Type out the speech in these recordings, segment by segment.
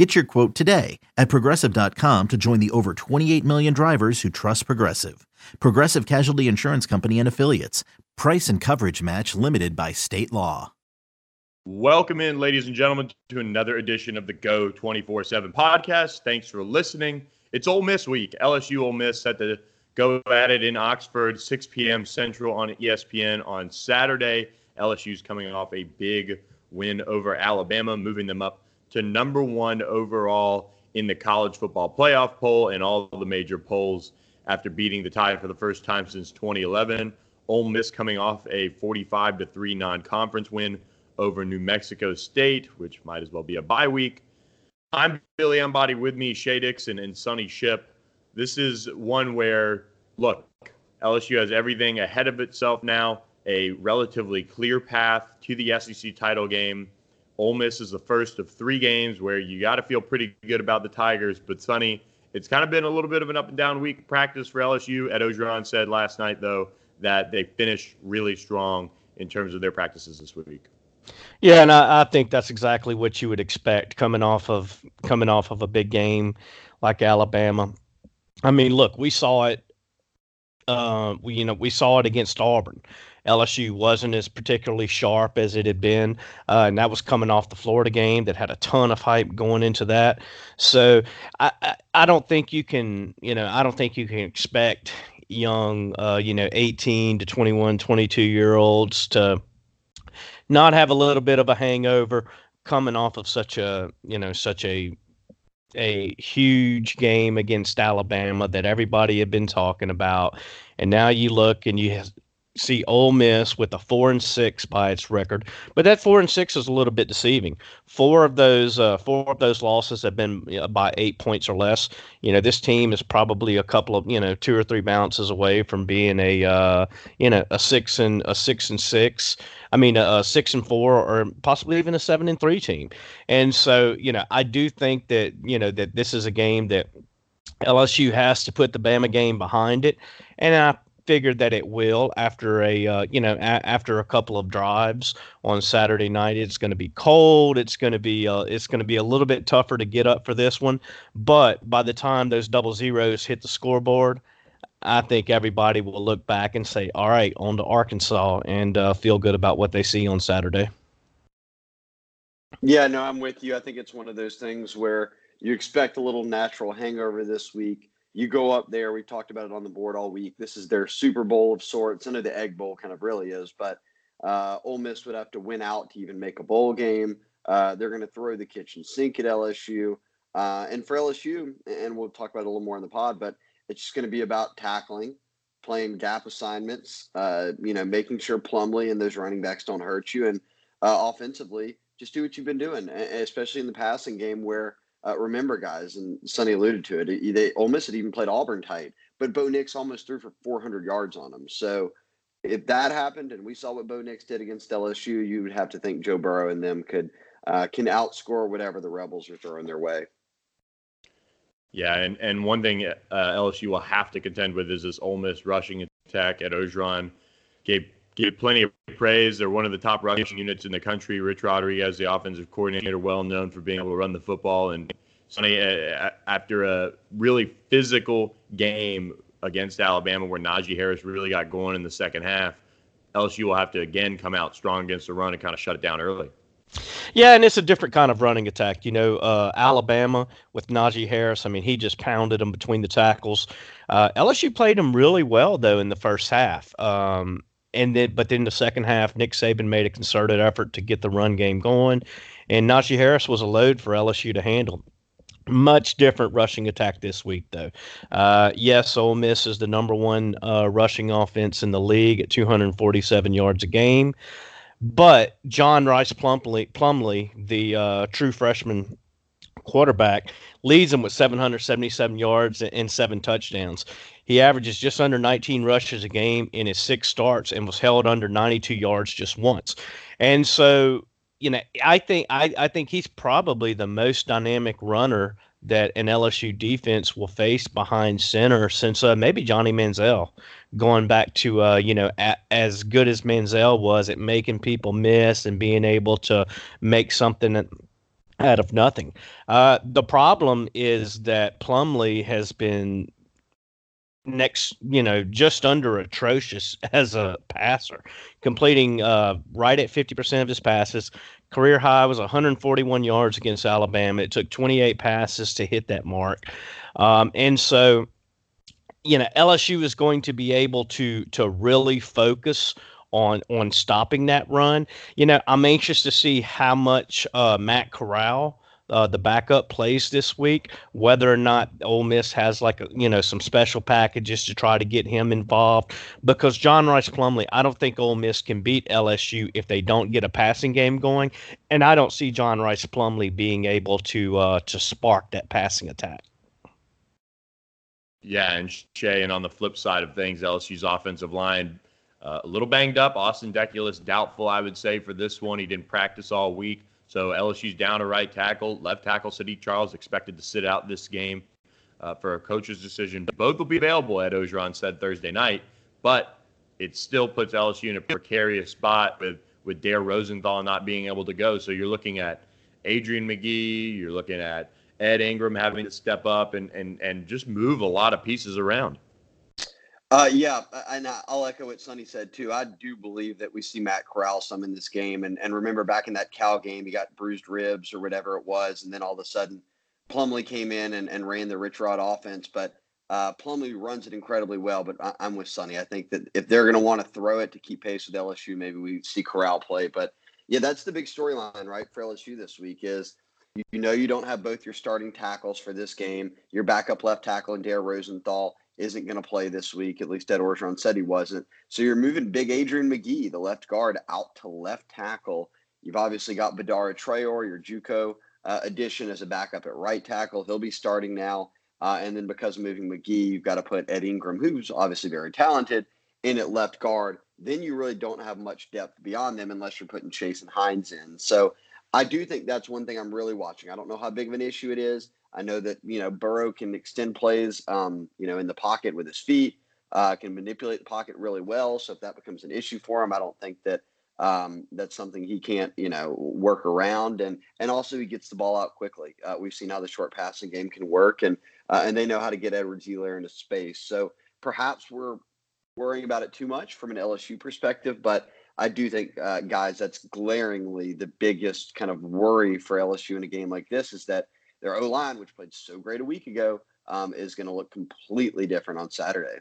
Get your quote today at progressive.com to join the over 28 million drivers who trust Progressive. Progressive Casualty Insurance Company and Affiliates. Price and coverage match limited by state law. Welcome in, ladies and gentlemen, to another edition of the Go 24 7 podcast. Thanks for listening. It's Ole Miss week. LSU Ole Miss set to go at it in Oxford, 6 p.m. Central on ESPN on Saturday. LSU's coming off a big win over Alabama, moving them up to number one overall in the college football playoff poll and all the major polls after beating the Tide for the first time since 2011. Ole Miss coming off a 45 to 3 non-conference win over New Mexico State, which might as well be a bye week. I'm Billy Embody with me, Shea Dixon and Sonny Shipp. This is one where, look, LSU has everything ahead of itself now, a relatively clear path to the SEC title game. Ole Miss is the first of three games where you got to feel pretty good about the Tigers. But Sonny, it's kind of been a little bit of an up and down week practice for LSU. Ed Orgeron said last night, though, that they finished really strong in terms of their practices this week. Yeah, and I, I, think that's exactly what you would expect coming off of coming off of a big game like Alabama. I mean, look, we saw it. Uh, we you know we saw it against Auburn. LSU wasn't as particularly sharp as it had been, uh, and that was coming off the Florida game that had a ton of hype going into that. So I, I, I don't think you can, you know, I don't think you can expect young, uh, you know, 18 to 21, 22 year olds to not have a little bit of a hangover coming off of such a, you know, such a a huge game against Alabama that everybody had been talking about. And now you look and you see Ole Miss with a four and six by its record, but that four and six is a little bit deceiving. Four of those uh, four of those losses have been you know, by eight points or less. You know, this team is probably a couple of you know two or three bounces away from being a uh, you know a six and a six and six. I mean, a, a six and four, or possibly even a seven and three team. And so, you know, I do think that you know that this is a game that LSU has to put the Bama game behind it, and I figured that it will after a uh, you know a- after a couple of drives on Saturday night. It's going to be cold. It's going to be uh, it's going to be a little bit tougher to get up for this one. But by the time those double zeros hit the scoreboard, I think everybody will look back and say, "All right, on to Arkansas," and uh, feel good about what they see on Saturday. Yeah, no, I'm with you. I think it's one of those things where you expect a little natural hangover this week you go up there. We talked about it on the board all week. This is their Super Bowl of sorts. I know the Egg Bowl kind of really is, but uh, Ole Miss would have to win out to even make a bowl game. Uh, they're going to throw the kitchen sink at LSU. Uh, and for LSU, and we'll talk about it a little more in the pod, but it's just going to be about tackling, playing gap assignments, uh, you know, making sure Plumlee and those running backs don't hurt you. And uh, offensively, just do what you've been doing, especially in the passing game where uh, remember, guys, and Sonny alluded to it. They Ole Miss had even played Auburn tight, but Bo Nix almost threw for 400 yards on them. So if that happened, and we saw what Bo Nix did against LSU, you would have to think Joe Burrow and them could uh, can outscore whatever the Rebels are throwing their way. Yeah, and, and one thing uh, LSU will have to contend with is this Ole Miss rushing attack at Orgeron gave gave plenty of praise. They're one of the top rushing units in the country. Rich Rodriguez, the offensive coordinator, well known for being able to run the football. And Sonny, uh, after a really physical game against Alabama, where Najee Harris really got going in the second half, LSU will have to again come out strong against the run and kind of shut it down early. Yeah, and it's a different kind of running attack. You know, uh, Alabama with Najee Harris, I mean, he just pounded them between the tackles. Uh, LSU played him really well, though, in the first half. Um, and then but then the second half, Nick Saban made a concerted effort to get the run game going, and Najee Harris was a load for LSU to handle. Much different rushing attack this week, though. Uh, yes, Ole Miss is the number one uh, rushing offense in the league at 247 yards a game, but John Rice Plumlee, Plumlee the uh, true freshman quarterback, leads them with 777 yards and seven touchdowns. He averages just under 19 rushes a game in his six starts and was held under 92 yards just once. And so, you know, I think I, I think he's probably the most dynamic runner that an LSU defense will face behind center since uh, maybe Johnny Manziel, going back to uh, you know a, as good as Manziel was at making people miss and being able to make something out of nothing. Uh, the problem is that Plumlee has been next, you know, just under atrocious as a passer, completing uh, right at 50% of his passes. Career high was 141 yards against Alabama. It took 28 passes to hit that mark. Um, and so, you know, LSU is going to be able to to really focus on on stopping that run. You know, I'm anxious to see how much uh, Matt Corral uh, the backup plays this week, whether or not Ole Miss has like a, you know some special packages to try to get him involved. Because John Rice Plumlee, I don't think Ole Miss can beat LSU if they don't get a passing game going, and I don't see John Rice Plumlee being able to uh, to spark that passing attack. Yeah, and Shea, and on the flip side of things, LSU's offensive line. Uh, a little banged up. Austin Deculus doubtful, I would say, for this one. He didn't practice all week. So LSU's down a right tackle. Left tackle Saahdiq Charles expected to sit out this game uh, for a coach's decision. Both will be available, Ed Orgeron said Thursday night, but it still puts LSU in a precarious spot with with Dare Rosenthal not being able to go. So you're looking at Adrian Magee. you're looking at Ed Ingram having to step up and and and just move a lot of pieces around. Uh, yeah, and I'll echo what Sonny said too. I do believe that we see Matt Corral some in this game, and and remember back in that Cal game, he got bruised ribs or whatever it was, and then all of a sudden, Plumlee came in and, and ran the Rich Rod offense. But uh, Plumlee runs it incredibly well. But I, am with Sonny. I think that if they're going to want to throw it to keep pace with LSU, maybe we see Corral play. But yeah, that's the big storyline, right, for LSU this week is you know you don't have both your starting tackles for this game. Your backup left tackle and Dare Rosenthal isn't going to play this week. At least Ed Orgeron said he wasn't. So you're moving big Adrian Magee, the left guard, out to left tackle. You've obviously got Badara Traore, your JUCO uh, addition as a backup at right tackle. He'll be starting now. Uh, and then because of moving Magee, you've got to put Ed Ingram, who's obviously very talented, in at left guard. Then you really don't have much depth beyond them unless you're putting Chasen Hines in. So I do think that's one thing I'm really watching. I don't know how big of an issue it is. I know that you know Burrow can extend plays, um, you know, in the pocket with his feet, uh, can manipulate the pocket really well. So if that becomes an issue for him, I don't think that um, that's something he can't, you know, work around. And and also he gets the ball out quickly. Uh, we've seen how the short passing game can work, and uh, and they know how to get Edwards-Helaire into space. So perhaps we're worrying about it too much from an LSU perspective, but I do think, uh, guys, that's glaringly the biggest kind of worry for LSU in a game like this is that their O line, which played so great a week ago, um, is going to look completely different on Saturday.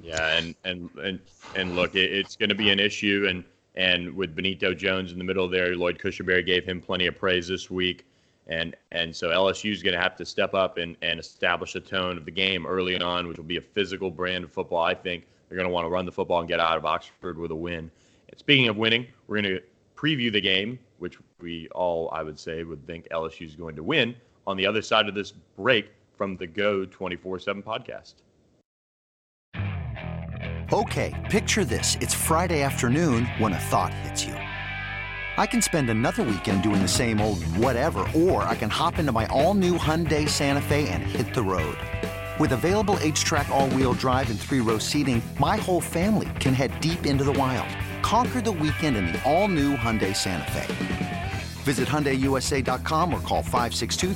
Yeah, and and and and look, it, it's going to be an issue, and and with Benito Jones in the middle there, Lloyd Cushenberry gave him plenty of praise this week, and and so LSU is going to have to step up and and establish a tone of the game early on, which will be a physical brand of football. I think they're going to want to run the football and get out of Oxford with a win. And speaking of winning, we're going to preview the game which we all, I would say, would think LSU is going to win on the other side of this break from the Go 24 7 podcast. Okay, picture this. It's Friday afternoon when a thought hits you. I can spend another weekend doing the same old whatever, or I can hop into my all new Hyundai Santa Fe and hit the road. With available HTRAC, all wheel drive, and three row seating, my whole family can head deep into the wild Conquer the weekend in the all-new Hyundai Santa Fe. Visit HyundaiUSA.com or call 562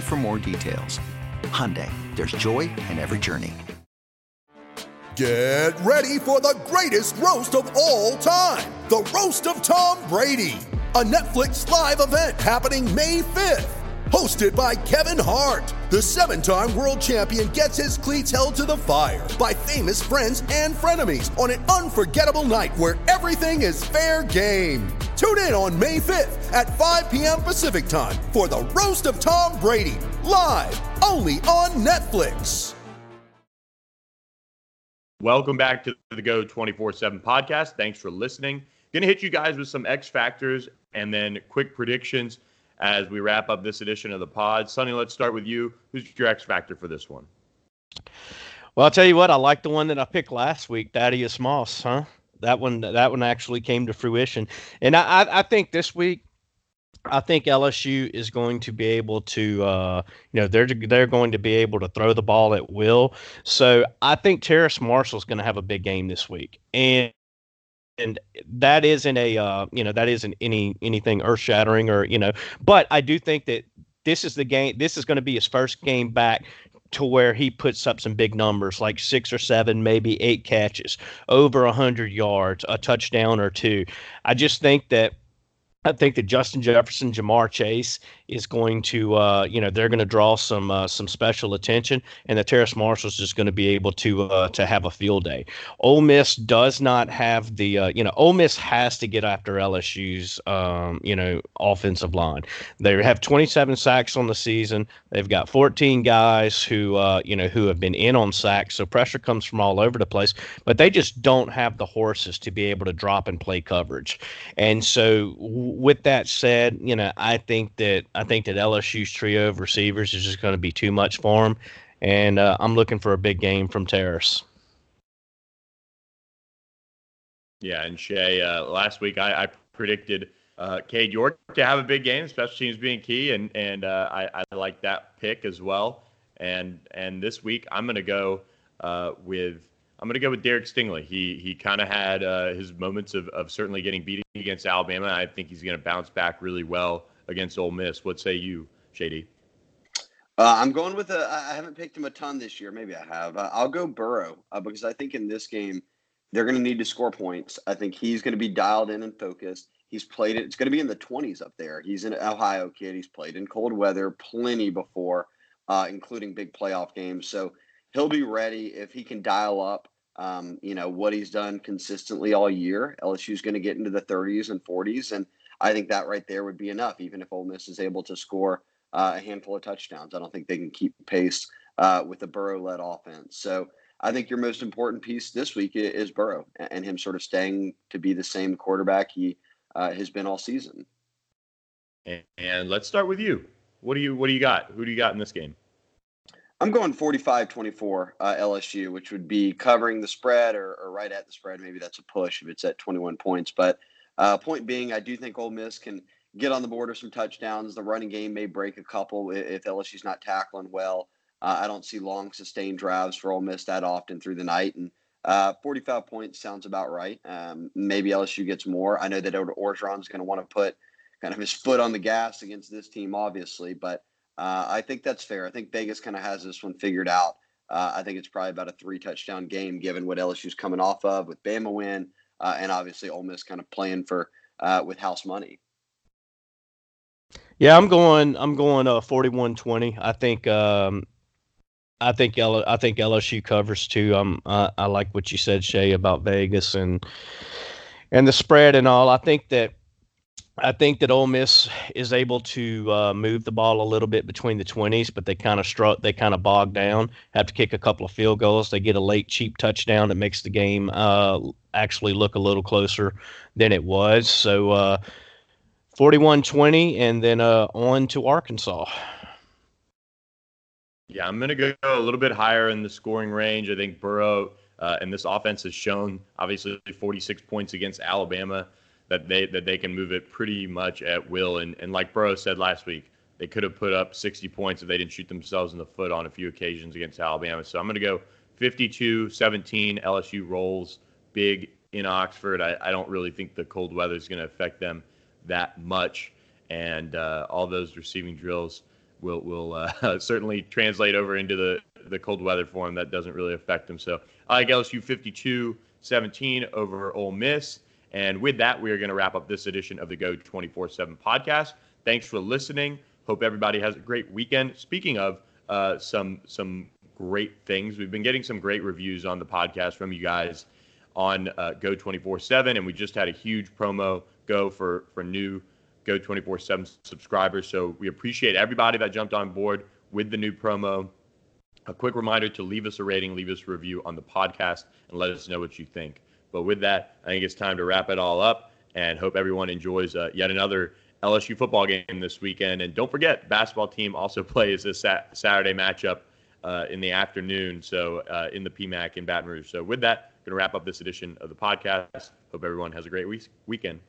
for more details. Hyundai, there's joy in every journey. Get ready for the greatest roast of all time. The Roast of Tom Brady. A Netflix live event happening May 5th hosted by Kevin Hart. The seven time world champion gets his cleats held to the fire by famous friends and frenemies on an unforgettable night where everything is fair game. Tune in on May 5th at 5 p.m. Pacific time for the Roast of Tom Brady, live only on Netflix. Welcome back to the Go 24 7 podcast. Thanks for listening. Going to hit you guys with some X factors and then quick predictions as we wrap up this edition of the pod. Sonny, let's start with you. Who's your X factor for this one? Well, I'll tell you what, I like the one that I picked last week, Thaddeus Moss, huh? That one, that one actually came to fruition, and I, I think this week, I think LSU is going to be able to, uh, you know, they're they're going to be able to throw the ball at will. So I think Terrace Marshall is going to have a big game this week, and and that isn't a uh, you know that isn't any anything earth shattering or you know, but I do think that this is the game. This is going to be his first game back to where he puts up some big numbers like six or seven, maybe eight catches, over a hundred yards, a touchdown or two. I just think that I think that Justin Jefferson, Ja'Marr Chase is going to, uh, you know, they're going to draw some uh, some special attention, and that Terrace Marshall's just going to be able to uh, to have a field day. Ole Miss does not have the, uh, you know, Ole Miss has to get after LSU's, um, you know, offensive line. They have 27 sacks on the season. They've got 14 guys who, uh, you know, who have been in on sacks, so pressure comes from all over the place. But they just don't have the horses to be able to drop and play coverage, and so with that said, you know, I think that think that LSU's trio of receivers is just going to be too much for him, and uh, I'm looking for a big game from Terrace. Yeah, and Shea, uh, last week I, I predicted uh, Cade York to have a big game, special teams being key, and and uh, I, I like that pick as well. And and this week I'm going to go uh, with I'm to go with Derek Stingley. He he kind of had uh, his moments of, of certainly getting beat against Alabama. I think he's going to bounce back really well against Ole Miss. What say you, Shady? Uh, I'm going with a. I haven't picked him a ton this year. Maybe I have. Uh, I'll go Burrow uh, because I think in this game they're going to need to score points. I think he's going to be dialed in and focused. He's played it. It's going to be in the 20s up there. He's an Ohio kid. He's played in cold weather plenty before, uh, including big playoff games. So he'll be ready if he can dial up um, you know, what he's done consistently all year. LSU's going to get into the 30s and 40s. And I think that right there would be enough, even if Ole Miss is able to score uh, a handful of touchdowns. I don't think they can keep pace uh, with the Burrow led offense. So I think your most important piece this week is Burrow and him sort of staying to be the same quarterback he uh, has been all season. And, and let's start with you. What do you what do you got? Who do you got in this game? I'm going 45 24 uh, LSU, which would be covering the spread or, or, right at the spread. Maybe that's a push if it's at 21 points. But uh, point being, I do think Ole Miss can get on the board of some touchdowns. The running game may break a couple if LSU's not tackling well. Uh, I don't see long sustained drives for Ole Miss that often through the night. And uh, 45 points sounds about right. Um, maybe LSU gets more. I know that Orgeron's going to want to put kind of his foot on the gas against this team, obviously. But uh, I think that's fair. I think Vegas kind of has this one figured out. Uh, I think it's probably about a three touchdown game, given what LSU's coming off of with Bama win, uh, and obviously Ole Miss kind of playing for uh, with house money. Yeah, I'm going. I'm going uh 41-20. I think. Um, I think L- I think LSU covers too. Um, I, I like what you said, Shea, about Vegas and and the spread and all. I think that I think that Ole Miss is able to uh, move the ball a little bit between the 20s, but they kind of struck, they kind of bog down, have to kick a couple of field goals. They get a late, cheap touchdown that makes the game uh, actually look a little closer than it was. So uh, 41 20, and then uh, on to Arkansas. Yeah, I'm going to go a little bit higher in the scoring range. I think Burrow uh, and this offense has shown obviously 46 points against Alabama that they that they can move it pretty much at will. And and like Burrow said last week, they could have put up 60 points if they didn't shoot themselves in the foot on a few occasions against Alabama. So I'm going to go 52-17. LSU rolls big in Oxford. I, I don't really think the cold weather is going to affect them that much, and uh, all those receiving drills will will uh, certainly translate over into the the cold weather for them. That doesn't really affect them. So I like LSU 52-17 over Ole Miss. And with that, we are going to wrap up this edition of the Go 24 7 podcast. Thanks for listening. Hope everybody has a great weekend. Speaking of uh, some some great things, we've been getting some great reviews on the podcast from you guys on uh, Go 24 7, and we just had a huge promo go for for new Go 24 7 subscribers. So we appreciate everybody that jumped on board with the new promo. A quick reminder to leave us a rating, leave us a review on the podcast, and let us know what you think. But with that, I think it's time to wrap it all up and hope everyone enjoys uh, yet another LSU football game this weekend. And don't forget, basketball team also plays this Saturday matchup uh, in the afternoon. So uh, in the PMAC in Baton Rouge. So with that, going to wrap up this edition of the podcast. Hope everyone has a great week- weekend.